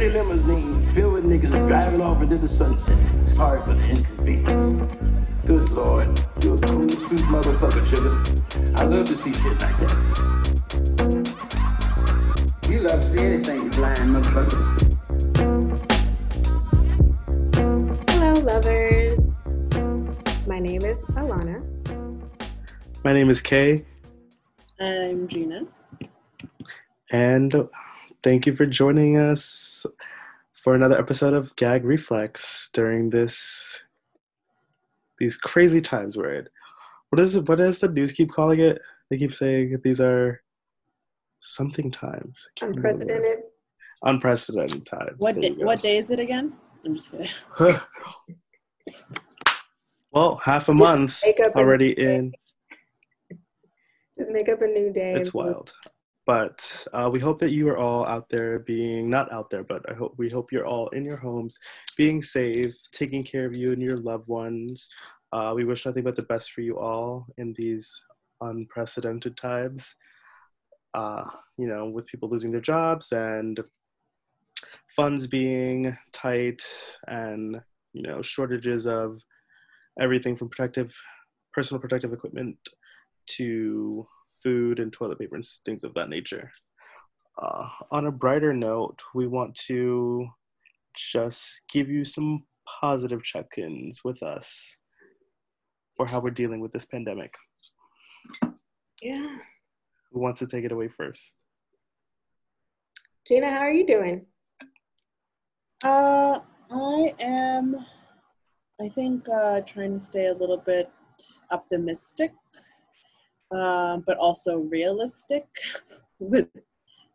dirty limousines filled with niggas driving off into the sunset. Sorry for the inconvenience. Good lord, you're a cool, sweet motherfucker, sugar. I love to see shit like that. You love to see anything, you blind motherfucker. Hello, lovers. My name is Alana. My name is Kay, I'm Gina. and thank you for joining us for another episode of Gag Reflex during this these crazy times we're in. What is it? What does the news keep calling it? They keep saying that these are something times. I can't remember. Unprecedented. Unprecedented times. What There day, what day is it again? I'm just kidding. well, half a month Make up a already in. Just make up a new day. It's wild. But uh, we hope that you are all out there being not out there, but I hope we hope you're all in your homes, being safe, taking care of you and your loved ones. Uh, we wish nothing but the best for you all in these unprecedented times. Uh, you know, with people losing their jobs and funds being tight, and you know, shortages of everything from protective, personal protective equipment to food and toilet paper and things of that nature. Uh, on a brighter note, we want to just give you some positive check ins with us for how we're dealing with this pandemic. Yeah. Who wants to take it away first? Gina, how are you doing? Uh, I am, I think, uh, trying to stay a little bit optimistic, uh, but also realistic with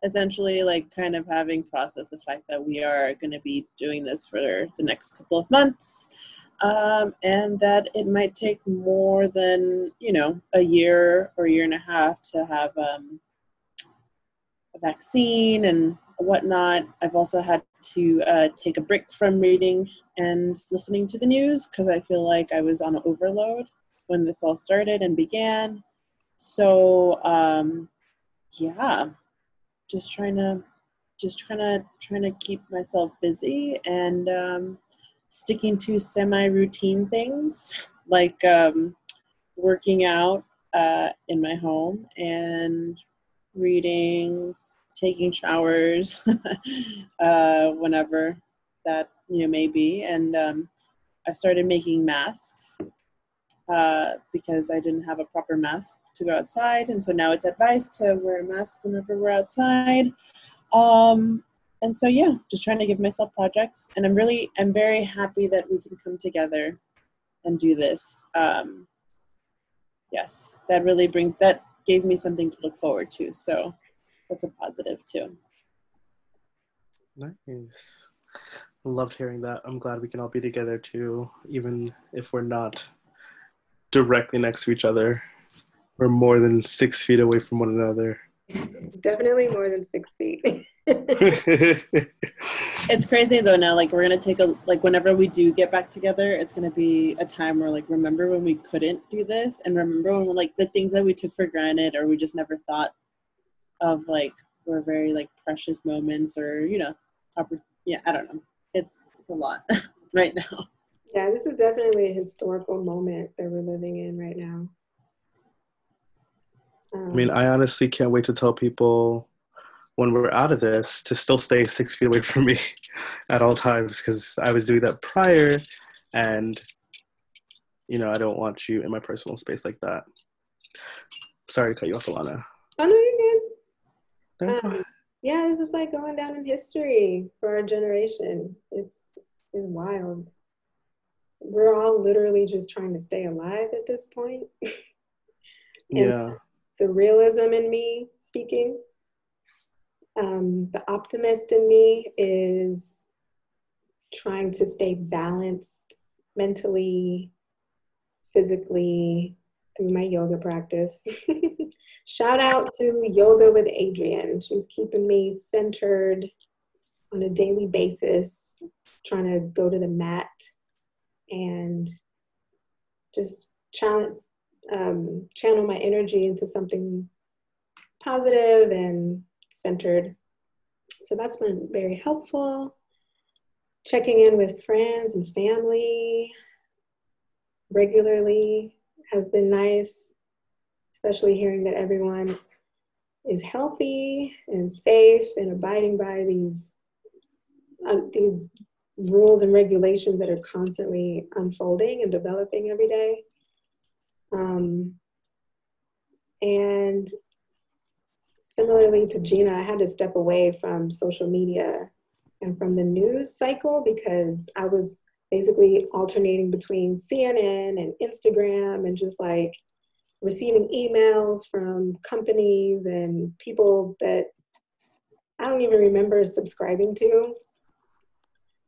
essentially like kind of having processed the fact that we are going to be doing this for the next couple of months. Um, and that it might take more than you know a year or a year and a half to have um, a vaccine and whatnot. I've also had to uh, take a break from reading and listening to the news because I feel like I was on overload when this all started and began. So um, yeah, just trying to just trying to trying to keep myself busy and um, sticking to semi-routine things like um, working out uh, in my home and reading taking showers uh, whenever that you know may be. And um, i've started making masks uh, because i didn't have a proper mask to go outside and so now it's advised to wear a mask whenever we're outside um, and so yeah just trying to give myself projects and i'm really i'm very happy that we can come together and do this um, yes that really brings that gave me something to look forward to so that's a positive too Nice. Loved hearing that. I'm glad we can all be together too, even if we're not directly next to each other. We're more than six feet away from one another. Definitely more than six feet. it's crazy though now like we're gonna take a like whenever we do get back together it's gonna be a time where like remember when we couldn't do this and remember when like the things that we took for granted or we just never thought of like were very like precious moments or you know oppor- yeah i don't know it's it's a lot right now yeah, this is definitely a historical moment that we're living in right now. I mean, I honestly can't wait to tell people when we're out of this to still stay six feet away from me at all times because I was doing that prior, and you know I don't want you in my personal space like that. Sorry to cut you off, Alana. oh no, you're good. Um, yeah, this is like going down in history for our generation. It's it's wild. We're all literally just trying to stay alive at this point. yeah, the realism in me speaking. Um, the optimist in me is trying to stay balanced mentally, physically through my yoga practice. Shout out to Yoga with Adrienne. She's keeping me centered on a daily basis, trying to go to the mat and just challenge, um, channel my energy into something positive and centered. So that's been very helpful. checking in with friends and family regularly has been nice, especially hearing that everyone is healthy and safe and abiding by these uh, these rules and regulations that are constantly unfolding and developing every day. Um, and similarly to Gina, I had to step away from social media and from the news cycle because I was basically alternating between CNN and Instagram and just like receiving emails from companies and people that I don't even remember subscribing to.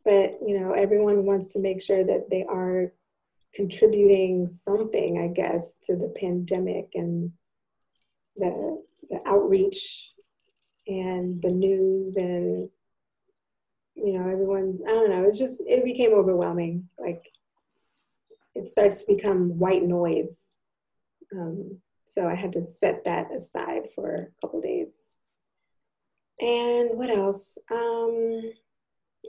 But, you know, everyone wants to make sure that they are contributing something, I guess, to the pandemic and the, the outreach and the news and you know everyone i don't know it's just it became overwhelming. Like it starts to become white noise. Um, so i had to set that aside for a couple days. And what else? Um,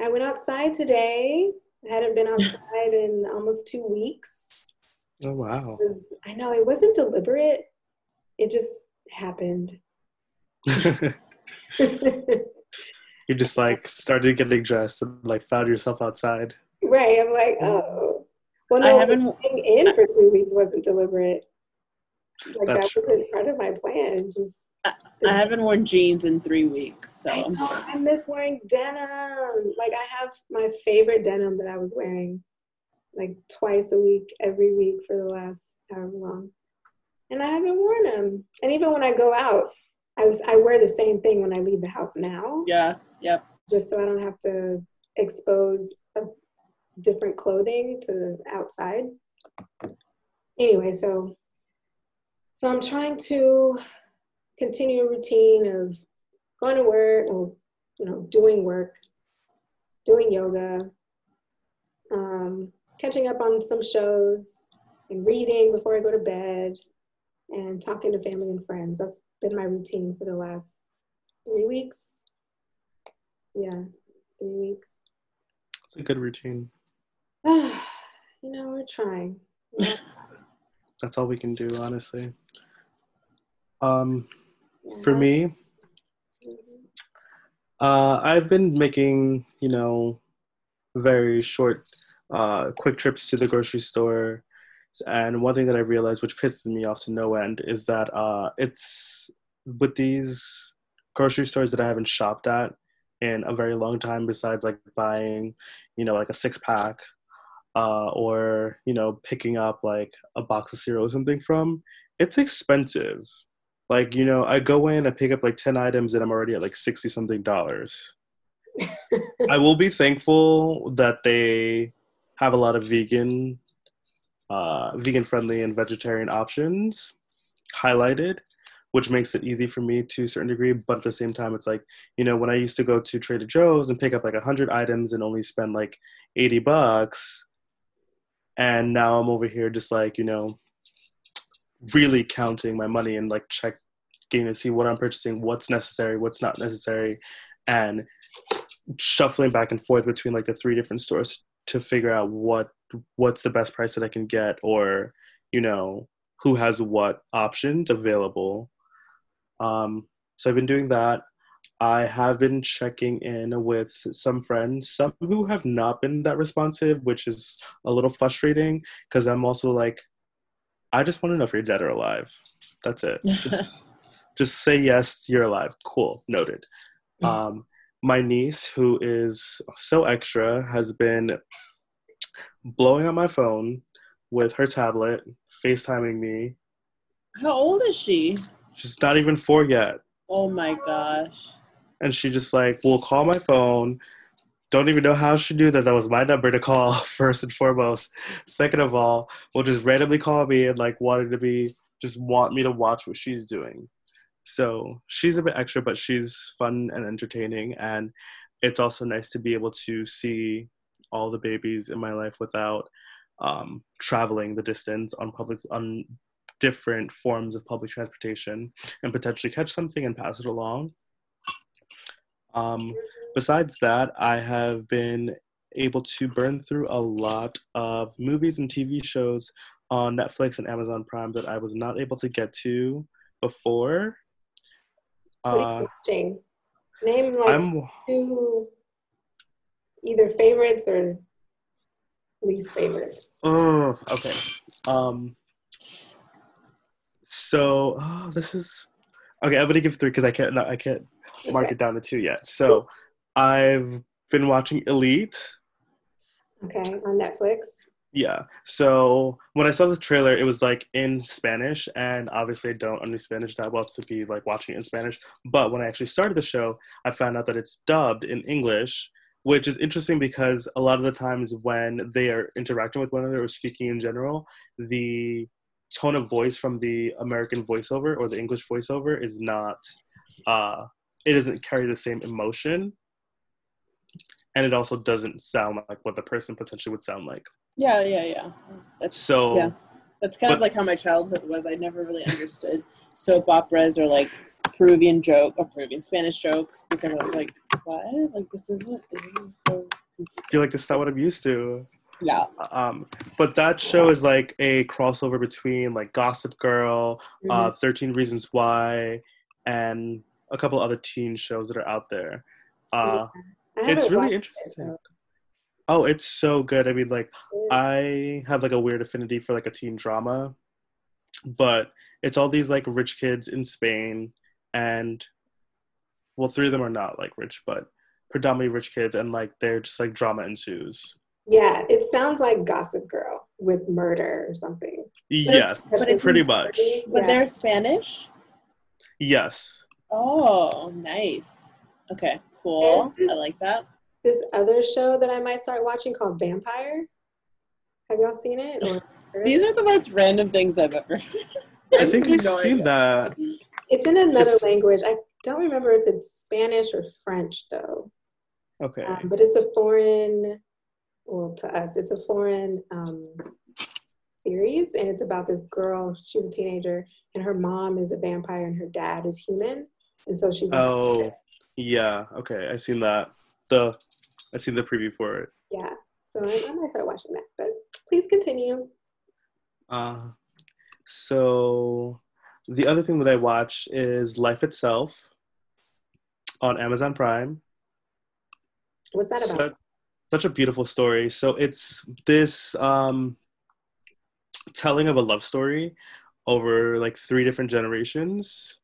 i went outside today i hadn't been outside in almost two weeks oh wow was, i know it wasn't deliberate it just happened you just like started getting dressed and like found yourself outside. Right. I'm like, oh. Well, no, I haven't being in for two weeks wasn't deliberate. Like That's that wasn't part of my plan. Just I, I haven't worn jeans in three weeks, I so know I miss wearing denim. Like I have my favorite denim that I was wearing like twice a week, every week for the last however long. And I haven't worn them. And even when I go out, I was I wear the same thing when I leave the house now. yeah, yep. just so I don't have to expose a different clothing to the outside. Anyway, so so I'm trying to continue a routine of going to work or you know doing work, doing yoga, um, catching up on some shows, and reading before I go to bed, and talking to family and friends. That's been my routine for the last three weeks yeah, three weeks. It's a good routine. you know, we're trying. Yeah, That's all we can do, honestly. Um. For me, uh, I've been making, you know, very short, uh, quick trips to the grocery store. And one thing that I realized, which pisses me off to no end, is that uh, it's with these grocery stores that I haven't shopped at in a very long time, besides like buying, you know, like a six pack uh, or, you know, picking up like a box of cereal or something from, it's expensive. Like, you know, I go in, I pick up like 10 items and I'm already at like 60 something dollars. I will be thankful that they have a lot of vegan, uh, vegan friendly and vegetarian options highlighted, which makes it easy for me to a certain degree. But at the same time, it's like, you know, when I used to go to Trader Joe's and pick up like 100 items and only spend like 80 bucks, and now I'm over here just like, you know, really counting my money and like checking to see what I'm purchasing, what's necessary, what's not necessary, and shuffling back and forth between like the three different stores to figure out what what's the best price that I can get or you know who has what options available. Um, so I've been doing that. I have been checking in with some friends, some who have not been that responsive, which is a little frustrating because I'm also like, I just want to know if you're dead or alive. That's it. Just, just say yes, you're alive. Cool, noted. Um, my niece, who is so extra, has been blowing up my phone with her tablet, FaceTiming me. How old is she? She's not even four yet. Oh my gosh. And she just like will call my phone. Don't even know how she knew that that was my number to call, first and foremost. Second of all, will just randomly call me and like wanted to be, just want me to watch what she's doing. So she's a bit extra, but she's fun and entertaining. And it's also nice to be able to see all the babies in my life without um, traveling the distance on public on different forms of public transportation and potentially catch something and pass it along. Um, besides that, I have been able to burn through a lot of movies and TV shows on Netflix and Amazon Prime that I was not able to get to before. Uh, watching? Name like I'm two either favorites or least favorites. oh okay. Um, so oh, this is okay. I'm gonna give three because I can't no, I can't mark it down to two yet. So I've been watching Elite. Okay, on Netflix. Yeah. So when I saw the trailer, it was like in Spanish, and obviously I don't understand Spanish that well to be like watching it in Spanish. But when I actually started the show, I found out that it's dubbed in English, which is interesting because a lot of the times when they are interacting with one another or speaking in general, the tone of voice from the American voiceover or the English voiceover is not, uh, it doesn't carry the same emotion. And it also doesn't sound like what the person potentially would sound like. Yeah, yeah, yeah. That's So Yeah. that's kind of like how my childhood was. I never really understood soap operas or like Peruvian joke or Peruvian Spanish jokes because I was like, what? Like this isn't. This is so confusing. you're like, this is not what I'm used to. Yeah. Um, but that show is like a crossover between like Gossip Girl, uh, Mhm. 13 Reasons Why, and a couple other teen shows that are out there. Uh, I haven't it's really watched it, interesting. Oh, it's so good. I mean, like, I have like a weird affinity for like a teen drama, but it's all these like rich kids in Spain, and well, three of them are not like rich, but predominantly rich kids, and like they're just like drama ensues. Yeah, it sounds like Gossip Girl with murder or something. Yes, but it's pretty much. Spain. But Yeah. they're Spanish. Yes. Oh, nice. Okay, cool. There's I like that. this other show that I might start watching called Vampire. Have y'all seen it? These are the most random things I've ever. I think I've No seen that. It's in another It's- language. I don't remember if it's Spanish or French though. Okay. Um, but it's a foreign, well, to us, it's a foreign um, series, and it's about this girl. She's a teenager, and her mom is a vampire, and her dad is human, and so she's. Oh, yeah. Okay, I seen that. The I seen the preview for it. yeah. So I, I might start watching that, but please continue. Uh, so the other thing that I watched is Life Itself on Amazon Prime. What's that about? Such, such a beautiful story. So it's this um, telling of a love story over like three different generations.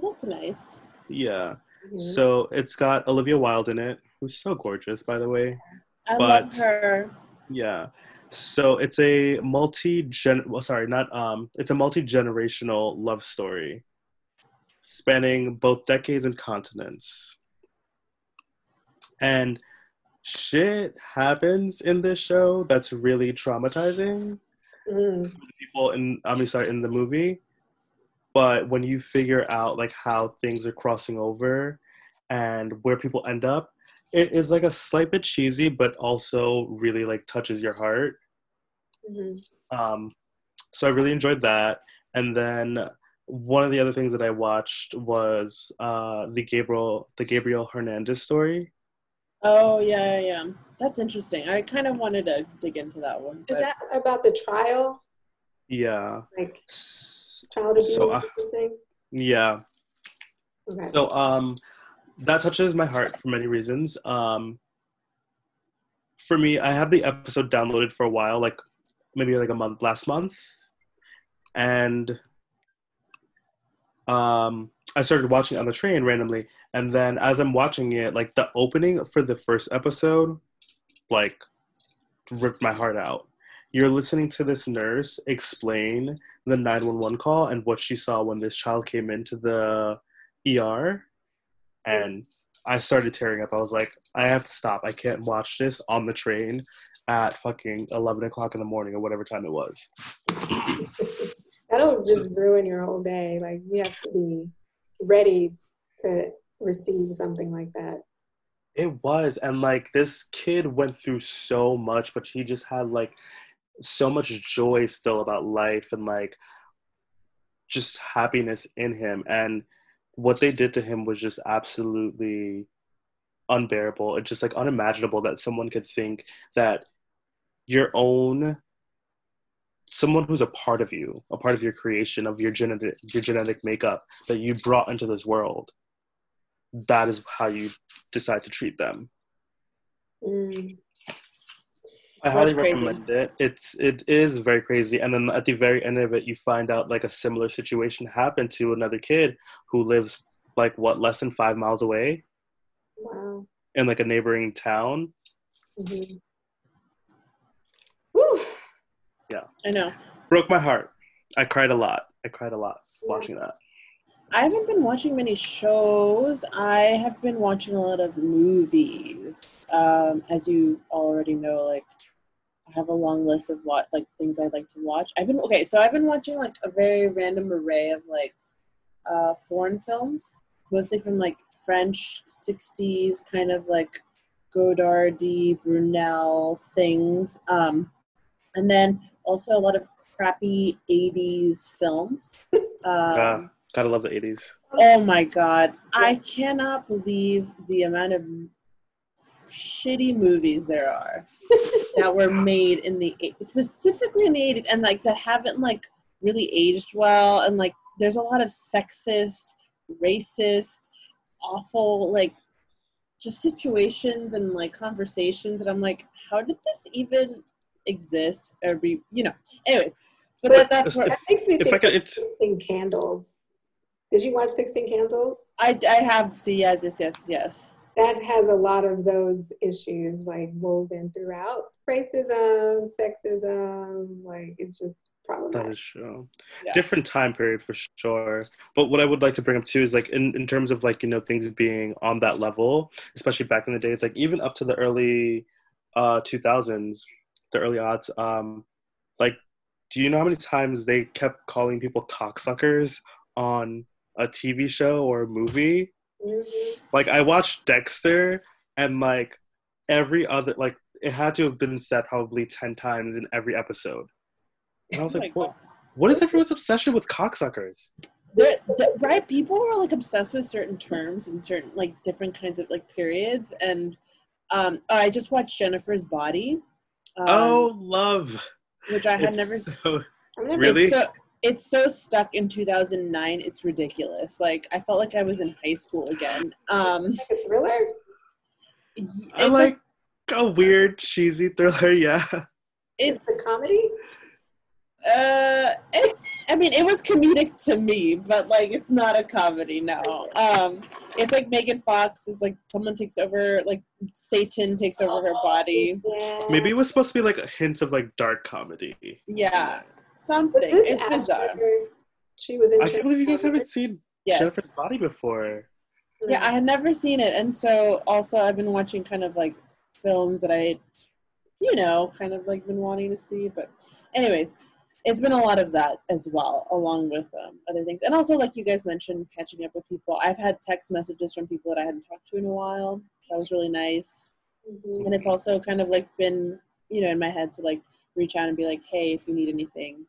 Well, that's nice. Yeah. Mhm. So it's got Olivia Wilde in it, who's so gorgeous, by the way. I love her. Yeah. So it's a multi gen well sorry, not um it's a multi-generational love story spanning both decades and continents. And shit happens in this show that's really traumatizing Mm. people in I mean sorry in the movie. But when you figure out like how things are crossing over and where people end up, it is like a slight bit cheesy, but also really like touches your heart. Mhm. Um, so I really enjoyed that. And then one of the other things that I watched was uh, the Gabriel the Gabriel Fernandez story. Oh yeah, yeah, yeah. That's interesting. I kind of wanted to dig into that one. Is that about the trial, Yeah. like S- child abuse So, uh, something? Yeah. Okay. So um, that touches my heart for many reasons. Um, for me, I have the episode downloaded for a while, like maybe like a month last month, and um, I started watching it on the train randomly, and then as I'm watching it, like the opening for the first episode, like ripped my heart out. You're listening to this nurse explain the 911 call and what she saw when this child came into the ER and I started tearing up. I was like, I have to stop. I can't watch this on the train at fucking 11 o'clock in the morning or whatever time it was. That'll just ruin your whole day. Like you have to be ready to receive something like that. It was. And like this kid went through so much, but he just had like so much joy still about life and like just happiness in him. And what they did to him was just absolutely unbearable. It's just like unimaginable that someone could think that your own someone who's a part of you, a part of your creation, of your genetic your genetic makeup that you brought into this world, that is how you decide to treat them. Mm. I highly crazy. recommend it. It's it is very crazy, and then at the very end of it, you find out like a similar situation happened to another kid who lives like what less than five miles away Wow. in like a neighboring town. hmm Whew. I know. Broke my heart. I cried a lot. I cried a lot Yeah. watching that. I haven't been watching many shows. I have been watching a lot of movies. Um, as you already know, like I have a long list of what like things I'd like to watch. I've been okay, so I've been watching like a very random array of like uh, foreign films, mostly from like French '60s kind of like Godard, Godardy, Buñuel things, um, and then also a lot of crappy '80s films. Um, Yeah, gotta love the eighties. Oh my god. I cannot believe the amount of shitty movies there are that were made in the eight- specifically in the 80s and like that haven't like really aged well and like there's a lot of sexist, racist, awful like just situations and like conversations and I'm like how did this even exist or be you know anyways but that, that's where That makes me If think I could, of it's 16 Candles. Did you watch 16 Candles? I, I have see yes yes yes yes That has a lot of those issues like woven throughout. Racism, sexism, like it's just that problematic. is true. Yeah. Different time period for sure. But what I would like to bring up too is like in, in terms of like, you know, things being on that level, especially back in the days, like even up to the early uh two thousands, the early odds, um, like do you know how many times they kept calling people cocksuckers on a TV show or a movie? Like I watched Dexter and like every other like it had to have been said probably ten times in every episode. And I was Oh like, what what is everyone's obsession with cocksuckers? there, there- right people were like obsessed with certain terms and certain like different kinds of like periods and um oh, i just watched jennifer's body um, oh love. which i had It's never so- I've Really? so it's so stuck in 2009 it's ridiculous like i felt like i was in high school again um like a thriller. it's I like a weird cheesy thriller, yeah. it's It's a comedy. Uh, it's. I mean, it was comedic to me, but like, it's not a comedy. No. Um, it's like Megan Fox is like someone takes over, like Satan takes over her body. Yeah. Maybe it was supposed to be like a hint of like dark comedy. Yeah, Was something. It's after bizarre. She was in. I can't believe you guys haven't seen Yes. Jennifer's body before. Yeah, I had never seen it, and so also I've been watching kind of like films that I, you know, kind of like been wanting to see. But, anyways, it's been a lot of that as well, along with um, other things, and also like you guys mentioned, catching up with people. I've had text messages from people that I hadn't talked to in a while. That was really nice, Mhm. and it's also kind of like been, you know, in my head to like reach out and be like, hey, if you need anything,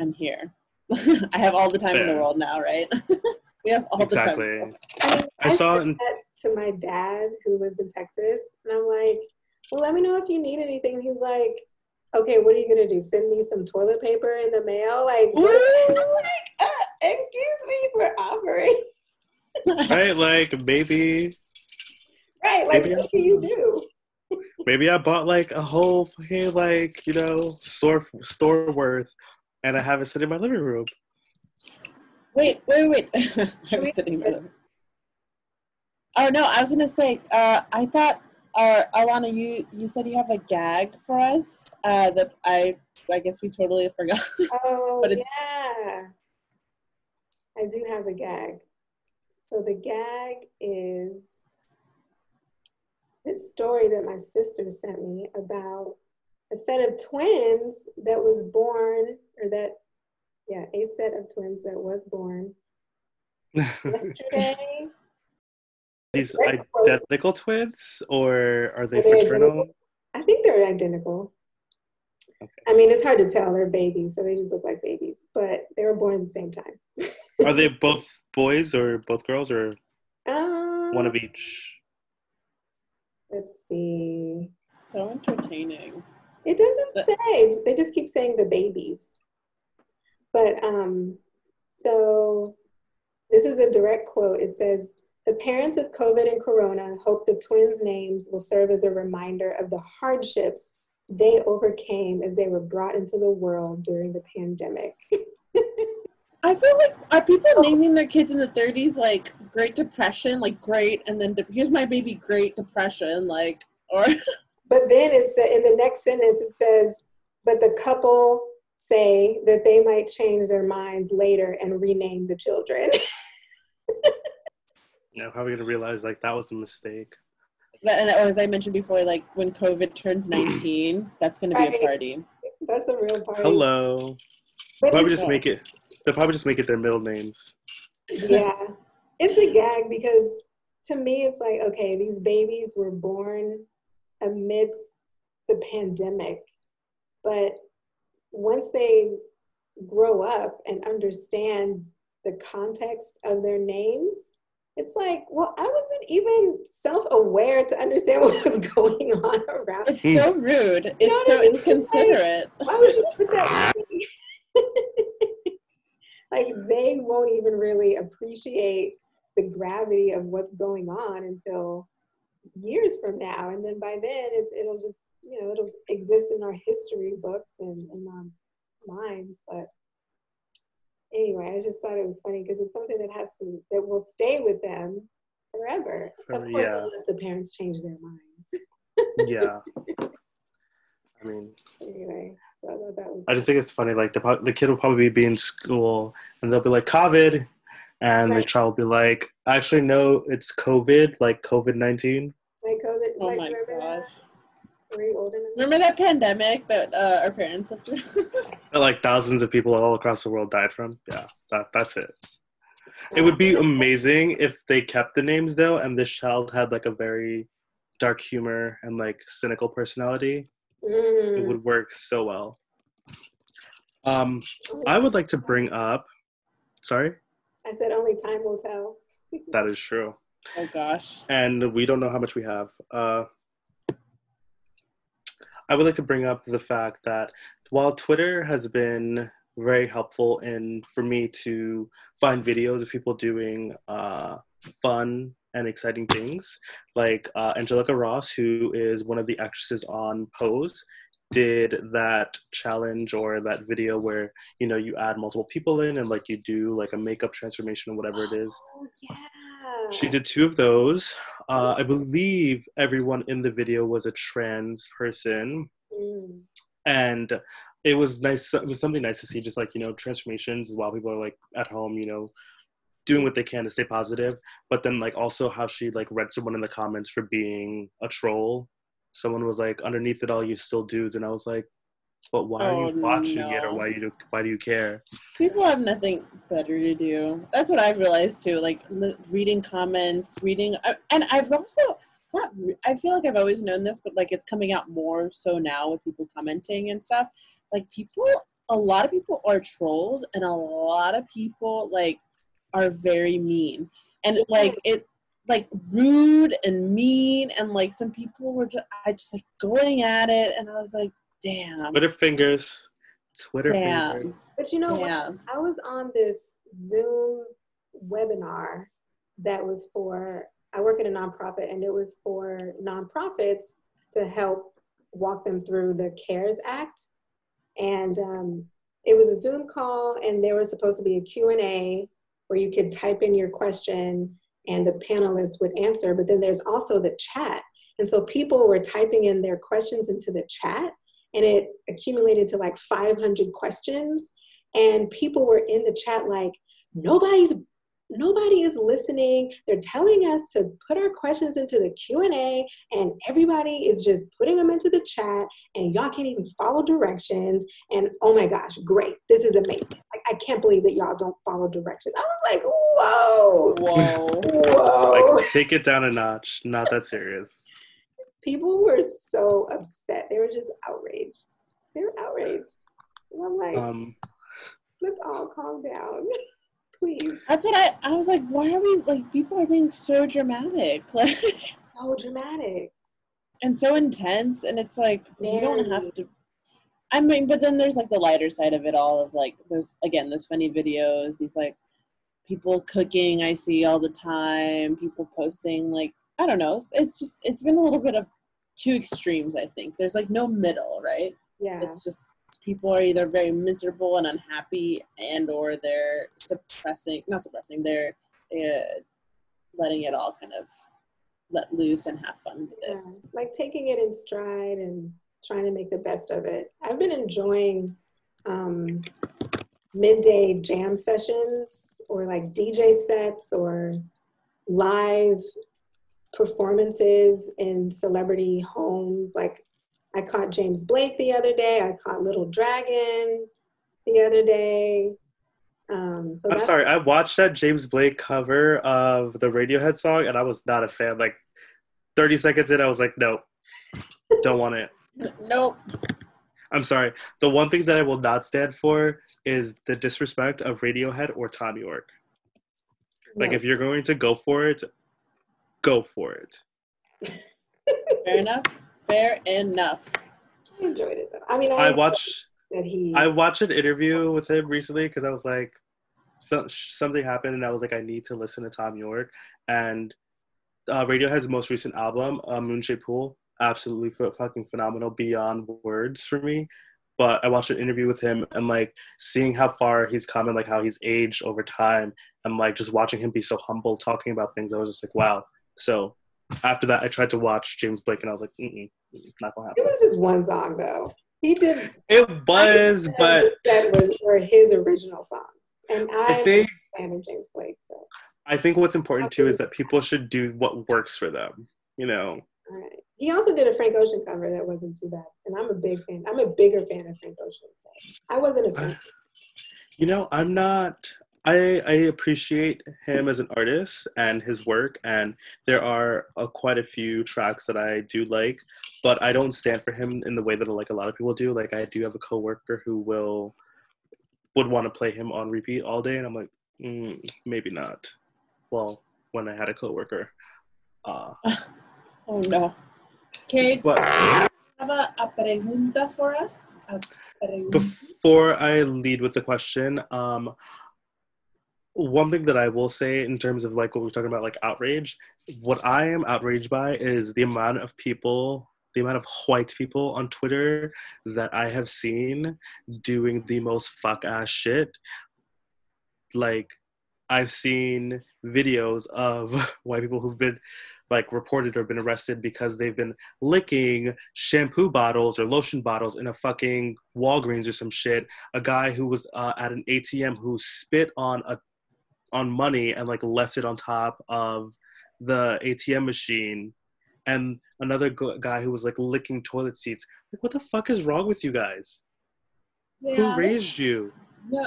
I'm here. I have all the time in the world now, right? we have all the time. Exactly. I, mean, I saw said in- that to my dad who lives in Texas, and I'm like, "Well, let me know if you need anything." And he's like, "Okay, what are you gonna do? Send me some toilet paper in the mail?" Like. I'm like, uh, "Excuse me for offering." Right? Like maybe Right? Like, Maybe what do you do? maybe I bought like a whole fucking like, you know, store store worth and I have it sitting in my living room. Wait, wait, wait. I was sitting in by them. Oh no, I was gonna say. Uh, I thought, uh, Alana, you you said you have a gag for us. Uh, that I I guess we totally forgot. Oh, But it's- yeah. I do have a gag. So the gag is this story that my sister sent me about a set of twins that was born, or that, yeah, a set of twins that was born yesterday. These Very close. identical twins or are they Are they fraternal? I think they're identical. Okay. I mean, it's hard to tell. They're babies, so they just look like babies, but they were born at the same time. Are they both boys or both girls or Um, one of each? Let's see. So entertaining. It doesn't But- say. They just keep saying the babies. But um, so this is a direct quote. It says, "The parents of COVID and Corona hope the twins' names will serve as a reminder of the hardships they overcame as they were brought into the world during the pandemic." I feel like are people naming their kids in the 30s like Great Depression, like great, and then de- here's my baby Great Depression, like or But then it's in the next sentence. It says, "But the couple." Say that they might change their minds later and rename the children. You know, how are we gonna realize like that was a mistake? and or as I mentioned before, like when COVID turns 19, that's gonna be a party. That's a real part. Hello. But Probably it's- just make it. They'll probably just make it their middle names. yeah, it's a gag because to me, it's like, okay, these babies were born amidst the pandemic, but once they grow up and understand the context of their names, it's like, well, I wasn't even self aware to understand what was going on around. It's so rude. It's so I mean? inconsiderate. Why would you put that in me? like they won't even really appreciate the gravity of what's going on until years from now and then by then it, it'll just you know it'll exist in our history books and in our minds but anyway i just thought it was funny because it's something that has to that will stay with them forever of course yeah. unless the parents change their minds Yeah. I mean, anyway so i thought that was I just think it's funny. Like the the kid will probably be in school and they'll be like COVID, and the child will be like, actually no, it's COVID, like COVID nineteen. like covid Oh like, my remember that? gosh. Were you old enough? Remember that pandemic that uh, our parents lived through? That like thousands of people all across the world died from. Yeah, that that's it. It would be amazing if they kept the names though, and this child had like a very dark humor and like cynical personality. It Mm. would work so well. Um, I would like to bring up. Sorry, I said only time will tell. that is true, oh gosh. and we don't know how much we have. Uh, I would like to bring up the fact that while Twitter has been very helpful in for me to find videos of people doing uh, fun and exciting things, like uh, Angelica Ross, who is one of the actresses on Pose, did that challenge or that video where you know you add multiple people in and like you do like a makeup transformation or whatever it is. Oh yeah. She did two of those. Uh, I believe everyone in the video was a trans person, Mm. and it was nice. It was something nice to see, just like you know, transformations while people are like at home, you know, doing what they can to stay positive. But then like also how she like read someone in the comments for being a troll. Someone was like, "Underneath it all, you still dudes," and I was like, "But why are Oh, you watching it, or why you why do you care?" People have nothing better to do. That's what I've realized too. Like li- reading comments, reading, I- and I've also not. re- I feel like I've always known this, but like it's coming out more so now with people commenting and stuff. Like people, a lot of people are trolls, and a lot of people like are very mean, and like it, like rude and mean, and like some people were just, I just like going at it, and I was like, damn, Twitter fingers, Twitter Damn. fingers. But you know what? damn. I was on this Zoom webinar that was for, I work at a nonprofit, and it was for nonprofits to help walk them through the CARES Act. And um, it was a Zoom call, and there was supposed to be a Q&A where you could type in your question and the panelists would answer. But then there's also the chat. And so people were typing in their questions into the chat, and it accumulated to like 500 questions and people were in the chat like nobody's nobody is listening. They're telling us to put our questions into the q&a and everybody is just putting them into the chat and y'all can't even follow directions. And oh my gosh great. This is amazing. Like, i can't believe that y'all don't follow directions. I was like whoa. Whoa. whoa. Like take it down a notch. Not that serious. people were so upset. They were just outraged. They were outraged. And i'm like Um, let's all calm down please That's what I. I was like, why are we like? People are being so dramatic. Like, so dramatic and so intense and it's like you don't have to i mean but then there's like the lighter side of it all of like those again those funny videos these like people cooking i see all the time people posting like i don't know it's just it's been a little bit of two extremes i think there's like no middle right Yeah. it's just people are either very miserable and unhappy and or they're suppressing not suppressing they're uh, letting it all kind of let loose and have fun with it Yeah, like taking it in stride and trying to make the best of it. I've been enjoying um, midday jam sessions or like DJ sets or live performances in celebrity homes. Like I caught James Blake the other day. I caught Little Dragon the other day. Um, so I'm sorry, I watched that James Blake cover of the Radiohead song and I was not a fan. Like 30 seconds in, I was like, no, don't want it. nope I'm sorry. The one thing that I will not stand for is the disrespect of Radiohead or Thom Yorke. Like, no. if you're going to go for it, go for it. fair enough fair enough I enjoyed it. I mean, I, I watched that he. I watched an interview with him recently because I was like, so, something happened and I was like, I need to listen to Thom Yorke. And uh, Radiohead's most recent album, uh, Moon Shaped Pool, absolutely f- fucking phenomenal, beyond words for me. But I watched an interview with him and like seeing how far he's come and like how he's aged over time, and like just watching him be so humble talking about things. I was just like, wow. So after that, I tried to watch James Blake and I was like, Mm-mm, not gonna happen. it was just one song though. He did It was, but that was were his original songs, and I I'm think fan of James Blake. So, I think what's important too is that people should do what works for them. You know, all right. He also did a Frank Ocean cover that wasn't too bad, and I'm a big fan. I'm a bigger fan of Frank Ocean. So I wasn't a fan. you know, I'm not. I I appreciate him as an artist and his work, and there are uh, quite a few tracks that I do like, but I don't stand for him in the way that like a lot of people do. Like I do have a coworker who will would want to play him on repeat all day, and I'm like, mm, maybe not. Well, when I had a coworker, uh, oh no okay but. have a, a pregunta for us a pregunta. Before I lead with the question, um, one thing that I will say in terms of like what we're talking about, like outrage, what I am outraged by is the amount of people, the amount of white people on Twitter that I have seen doing the most fuck ass shit. Like, I've seen videos of white people who've been like reported or been arrested because they've been licking shampoo bottles or lotion bottles in a fucking Walgreens or some shit. A guy who was uh, at an ATM who spit on a on money and like left it on top of the ATM machine. And another gu- guy who was like licking toilet seats. Like, what the fuck is wrong with you guys? Yeah, Who raised you? No,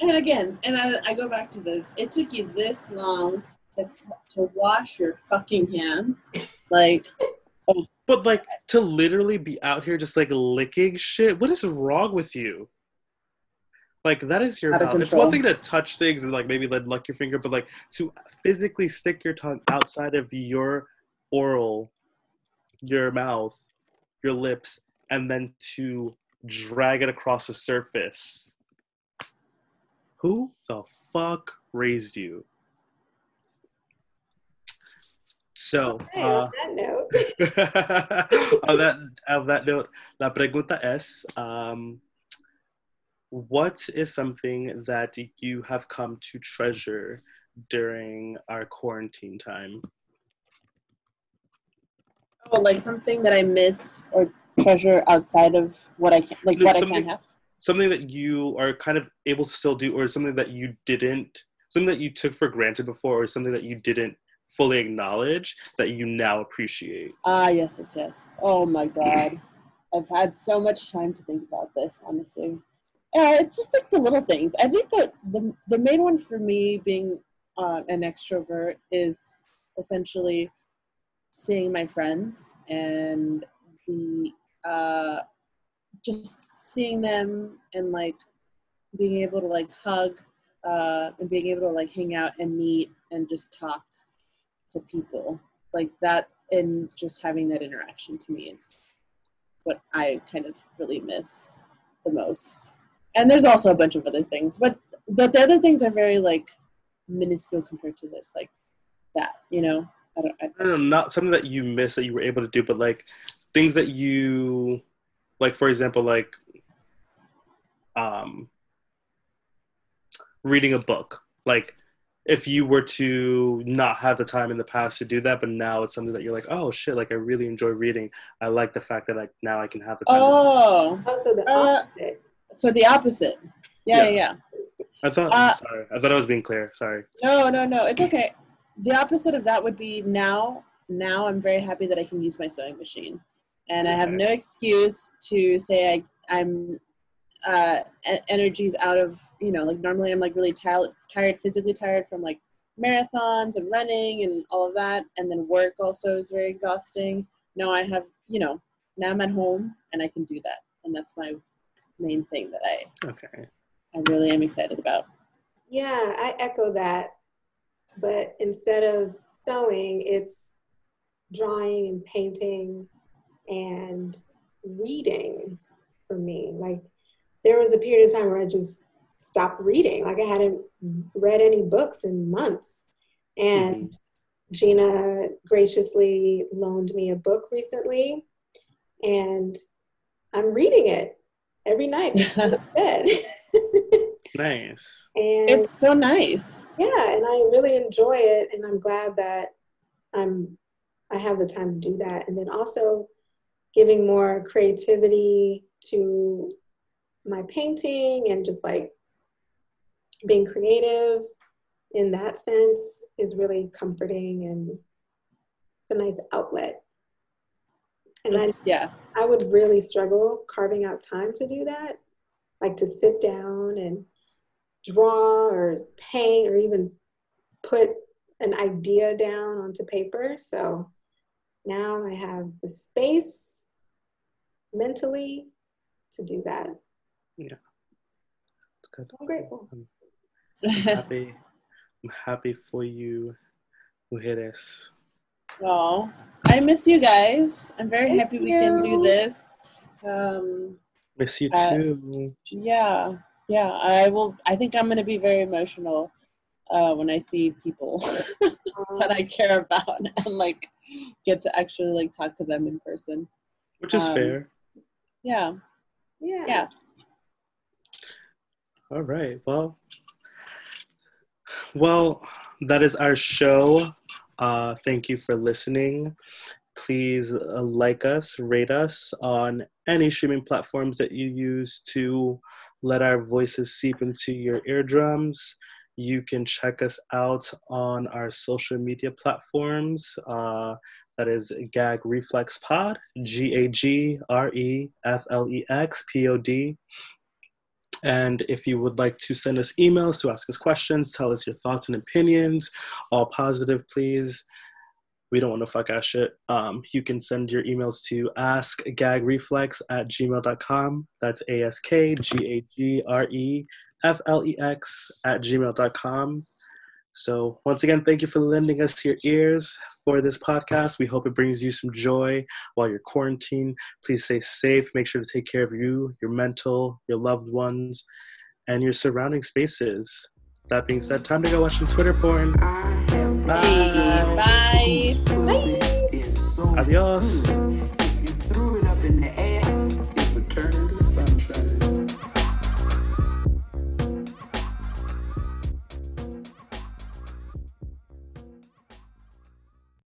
and again, and I, I go back to this. It took you this long to, to wash your fucking hands. Like, Oh. But like to literally be out here just like licking shit. What is wrong with you? Like that is your mouth. It's one thing to touch things and like maybe like luck your finger, but like to physically stick your tongue outside of your oral, your mouth, your lips, and then to drag it across the surface. Who the fuck raised you? So, Okay, uh, on that note, on that on that note, la pregunta es, um, what is something that you have come to treasure during our quarantine time? oh, like something that I miss or treasure outside of what I can, like what I can't have. Something that you are kind of able to still do, or something that you didn't, something that you took for granted before, or something that you didn't fully acknowledge that you now appreciate. Ah, yes, yes, yes. Oh my god, I've had so much time to think about this. Honestly, yeah, it's just like the little things. I think that the the main one for me being uh, an extrovert is essentially seeing my friends and the uh, just seeing them and like being able to like hug uh, and being able to like hang out and meet and just talk to people like that and just having that interaction to me is what I kind of really miss the most. And there's also a bunch of other things, but but the other things are very like minuscule compared to this, like that, you know. I don't, I, I don't know, not something that you missed that you were able to do, but like things that you, like for example, like um, reading a book. Like if you were to not have the time in the past to do that, but now it's something that you're like, oh shit, like I really enjoy reading. I like the fact that like now I can have the time. to oh, Also, the Uh, opposite. So the opposite. Yeah, Yeah. yeah, yeah. I thought. uh, sorry, I thought I was being clear. Sorry. No, no, no. It's okay. The opposite of that would be now. Now I'm very happy that I can use my sewing machine, and I have no excuse to say I, I'm uh, e- energies out of you know like normally I'm like really tired, tired physically tired from like marathons and running and all of that, and then work also is very exhausting. Now I have you know now I'm at home and I can do that, and that's my main thing that I Okay. I really am excited about. Yeah, I echo that. But instead of sewing, it's drawing and painting and reading for me. Like there was a period of time where I just stopped reading. Like I hadn't read any books in months. And mm-hmm. Gina graciously loaned me a book recently and I'm reading it every night bed. Nice. and It's so nice. yeah and i really enjoy it and i'm glad that i'm i have the time to do that and then also giving more creativity to my painting and just like being creative in that sense is really comforting and it's a nice outlet and I, yeah. I would really struggle carving out time to do that like to sit down and draw or paint or even put an idea down onto paper. So now I have the space mentally to do that. Yeah. Good. I'm grateful. I'm happy. I'm happy for you, mujeres. Well, I miss you guys. I'm very Thank happy we can do this. Um, Miss you Uh, too. yeah, yeah. I will. I think I'm gonna be very emotional uh, when I see people that I care about and like get to actually like talk to them in person. Which is um, fair. Yeah, yeah. yeah. All right. Well, well, that is our show. Uh, thank you for listening. Please uh, like us, rate us on any streaming platforms that you use to let our voices seep into your eardrums. You can check us out on our social media platforms. Uh, that is Gag Reflex Pod, G A G R E F L E X P O D. And if you would like to send us emails to ask us questions, tell us your thoughts and opinions, all positive, please. We don't want to fuck ass shit. Um, you can send your emails to askgagreflex at gmail.com. That's A S K G A G R E F L E X at gmail.com. So, once again, thank you for lending us your ears for this podcast. We hope it brings you some joy while you're quarantined. Please stay safe. Make sure to take care of you, your mental, your loved ones, and your surrounding spaces. That being said, time to go watch some Twitter porn. I have Bye. Bye. Pussy is so Adios. good.